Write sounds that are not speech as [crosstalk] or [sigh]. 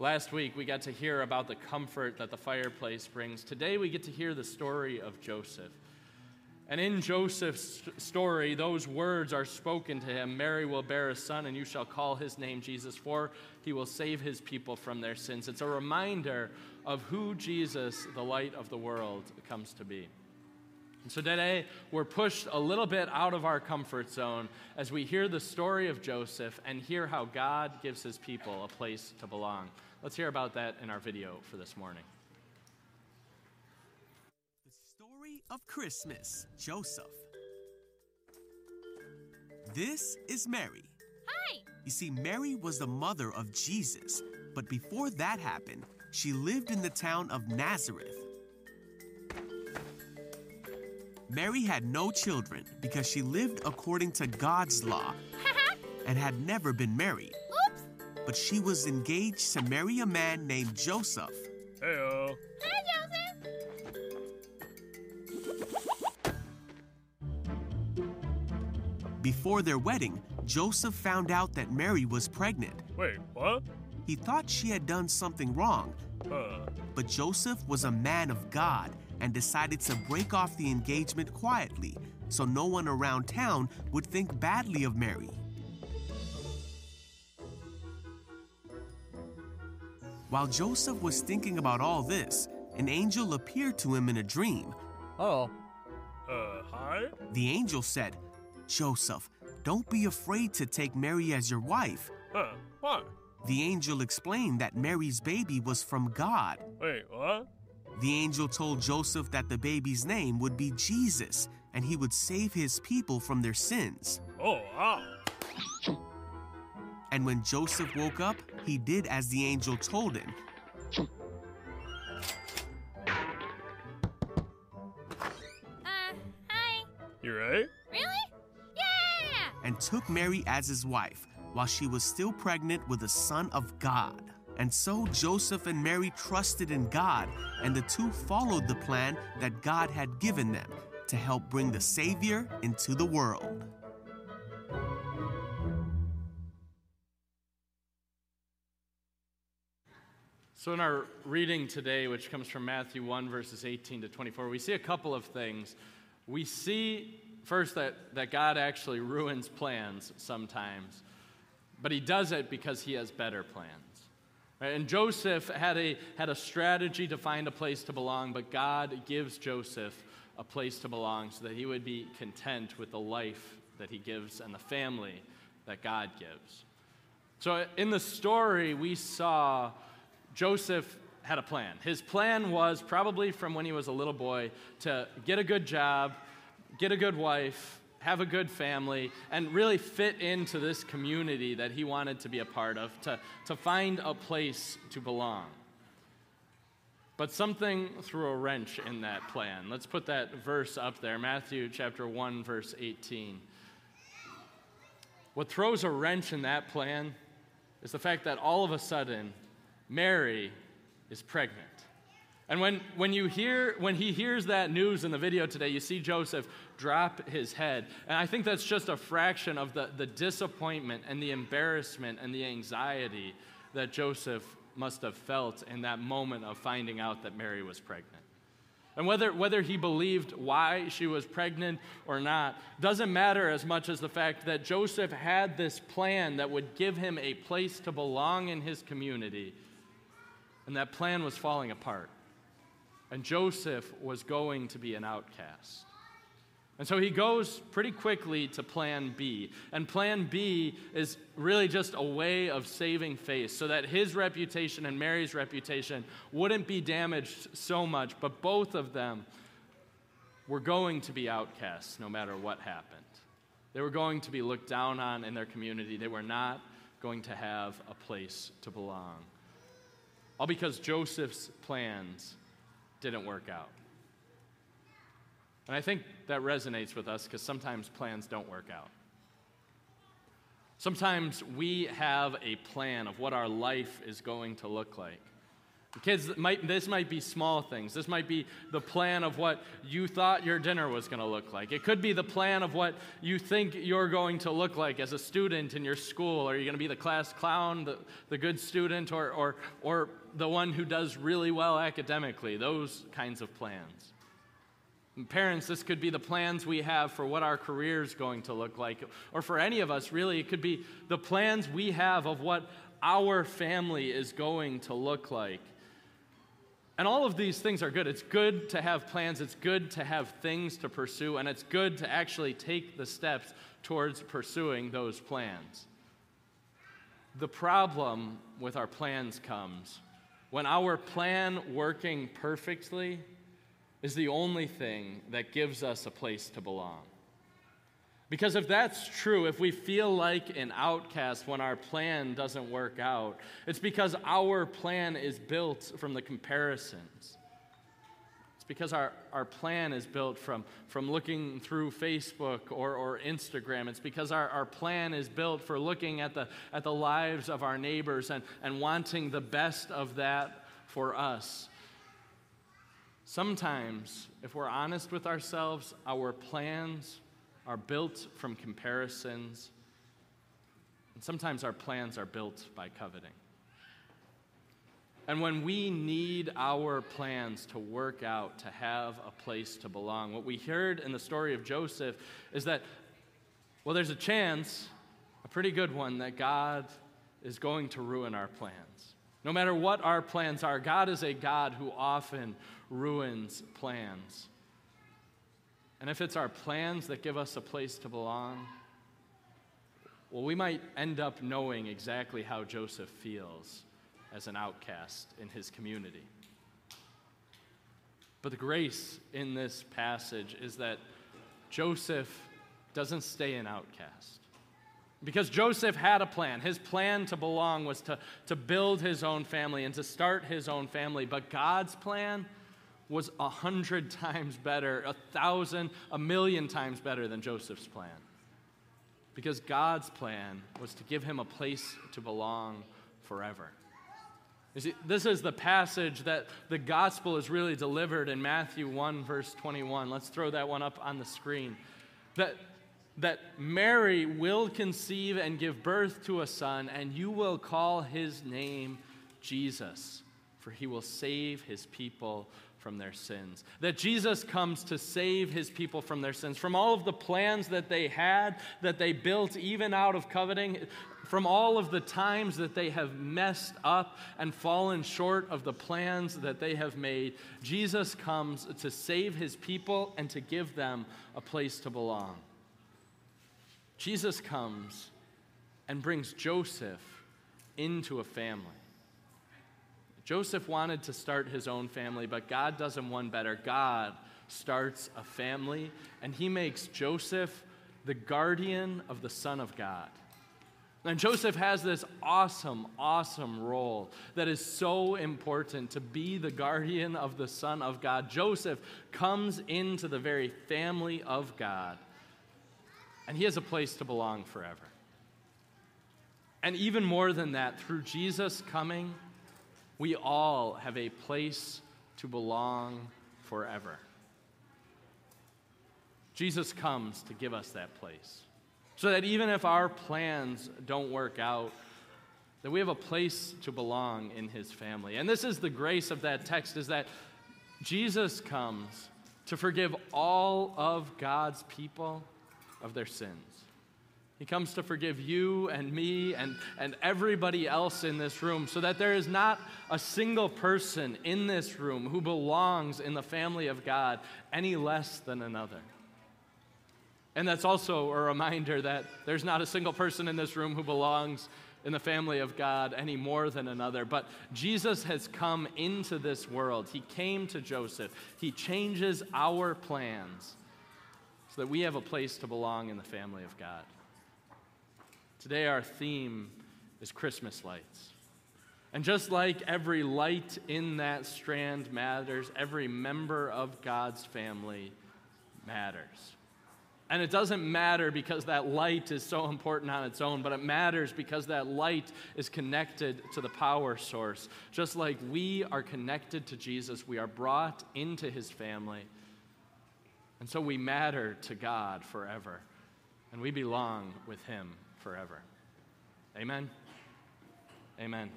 Last week, we got to hear about the comfort that the fireplace brings. Today, we get to hear the story of Joseph. And in Joseph's story, those words are spoken to him Mary will bear a son, and you shall call his name Jesus, for he will save his people from their sins. It's a reminder of who Jesus, the light of the world, comes to be. And so today, we're pushed a little bit out of our comfort zone as we hear the story of Joseph and hear how God gives his people a place to belong. Let's hear about that in our video for this morning. The story of Christmas Joseph. This is Mary. Hi! You see, Mary was the mother of Jesus, but before that happened, she lived in the town of Nazareth. Mary had no children because she lived according to God's law [laughs] and had never been married but she was engaged to marry a man named Joseph. Heyo. Hi, Joseph. Before their wedding, Joseph found out that Mary was pregnant. Wait, what? He thought she had done something wrong. Uh. But Joseph was a man of God and decided to break off the engagement quietly so no one around town would think badly of Mary. While Joseph was thinking about all this, an angel appeared to him in a dream. Oh. Uh, hi? The angel said, Joseph, don't be afraid to take Mary as your wife. Huh, why? The angel explained that Mary's baby was from God. Wait, what? The angel told Joseph that the baby's name would be Jesus and he would save his people from their sins. Oh, wow. And when Joseph woke up, he did as the angel told him. Uh, hi. You right? Really? Yeah! And took Mary as his wife while she was still pregnant with a son of God. And so Joseph and Mary trusted in God, and the two followed the plan that God had given them to help bring the Savior into the world. So, in our reading today, which comes from Matthew 1, verses 18 to 24, we see a couple of things. We see first that, that God actually ruins plans sometimes, but he does it because he has better plans. And Joseph had a, had a strategy to find a place to belong, but God gives Joseph a place to belong so that he would be content with the life that he gives and the family that God gives. So, in the story, we saw Joseph had a plan. His plan was probably from when he was a little boy to get a good job, get a good wife, have a good family, and really fit into this community that he wanted to be a part of, to, to find a place to belong. But something threw a wrench in that plan. Let's put that verse up there Matthew chapter 1, verse 18. What throws a wrench in that plan is the fact that all of a sudden, Mary is pregnant. And when, when, you hear, when he hears that news in the video today, you see Joseph drop his head. And I think that's just a fraction of the, the disappointment and the embarrassment and the anxiety that Joseph must have felt in that moment of finding out that Mary was pregnant. And whether, whether he believed why she was pregnant or not doesn't matter as much as the fact that Joseph had this plan that would give him a place to belong in his community and that plan was falling apart. And Joseph was going to be an outcast. And so he goes pretty quickly to plan B. And plan B is really just a way of saving face so that his reputation and Mary's reputation wouldn't be damaged so much, but both of them were going to be outcasts no matter what happened. They were going to be looked down on in their community. They were not going to have a place to belong. All because Joseph's plans didn't work out. And I think that resonates with us because sometimes plans don't work out. Sometimes we have a plan of what our life is going to look like. Kids, might, this might be small things. This might be the plan of what you thought your dinner was going to look like. It could be the plan of what you think you're going to look like as a student in your school. Are you going to be the class clown, the, the good student, or, or, or the one who does really well academically? Those kinds of plans. Parents, this could be the plans we have for what our career is going to look like. Or for any of us, really, it could be the plans we have of what our family is going to look like. And all of these things are good. It's good to have plans, it's good to have things to pursue, and it's good to actually take the steps towards pursuing those plans. The problem with our plans comes when our plan working perfectly is the only thing that gives us a place to belong. Because if that's true, if we feel like an outcast when our plan doesn't work out, it's because our plan is built from the comparisons. It's because our, our plan is built from, from looking through Facebook or, or Instagram. It's because our, our plan is built for looking at the, at the lives of our neighbors and, and wanting the best of that for us. Sometimes, if we're honest with ourselves, our plans are built from comparisons, and sometimes our plans are built by coveting. And when we need our plans to work out, to have a place to belong, what we heard in the story of Joseph is that, well, there's a chance, a pretty good one, that God is going to ruin our plans. No matter what our plans are, God is a God who often ruins plans. And if it's our plans that give us a place to belong, well, we might end up knowing exactly how Joseph feels as an outcast in his community. But the grace in this passage is that Joseph doesn't stay an outcast. Because Joseph had a plan. His plan to belong was to, to build his own family and to start his own family. But God's plan was a hundred times better, a thousand, a million times better than Joseph's plan. Because God's plan was to give him a place to belong forever. You see, this is the passage that the gospel is really delivered in Matthew 1, verse 21. Let's throw that one up on the screen. That, that Mary will conceive and give birth to a son, and you will call his name Jesus, for he will save his people from their sins. That Jesus comes to save his people from their sins, from all of the plans that they had, that they built, even out of coveting, from all of the times that they have messed up and fallen short of the plans that they have made. Jesus comes to save his people and to give them a place to belong. Jesus comes and brings Joseph into a family. Joseph wanted to start his own family, but God does him one better. God starts a family, and he makes Joseph the guardian of the Son of God. And Joseph has this awesome, awesome role that is so important to be the guardian of the Son of God. Joseph comes into the very family of God, and he has a place to belong forever. And even more than that, through Jesus coming, we all have a place to belong forever. Jesus comes to give us that place. So that even if our plans don't work out, that we have a place to belong in his family. And this is the grace of that text is that Jesus comes to forgive all of God's people of their sins. He comes to forgive you and me and, and everybody else in this room so that there is not a single person in this room who belongs in the family of God any less than another. And that's also a reminder that there's not a single person in this room who belongs in the family of God any more than another. But Jesus has come into this world. He came to Joseph. He changes our plans so that we have a place to belong in the family of God. Today, our theme is Christmas lights. And just like every light in that strand matters, every member of God's family matters. And it doesn't matter because that light is so important on its own, but it matters because that light is connected to the power source. Just like we are connected to Jesus, we are brought into his family. And so we matter to God forever, and we belong with him forever. Amen. Amen.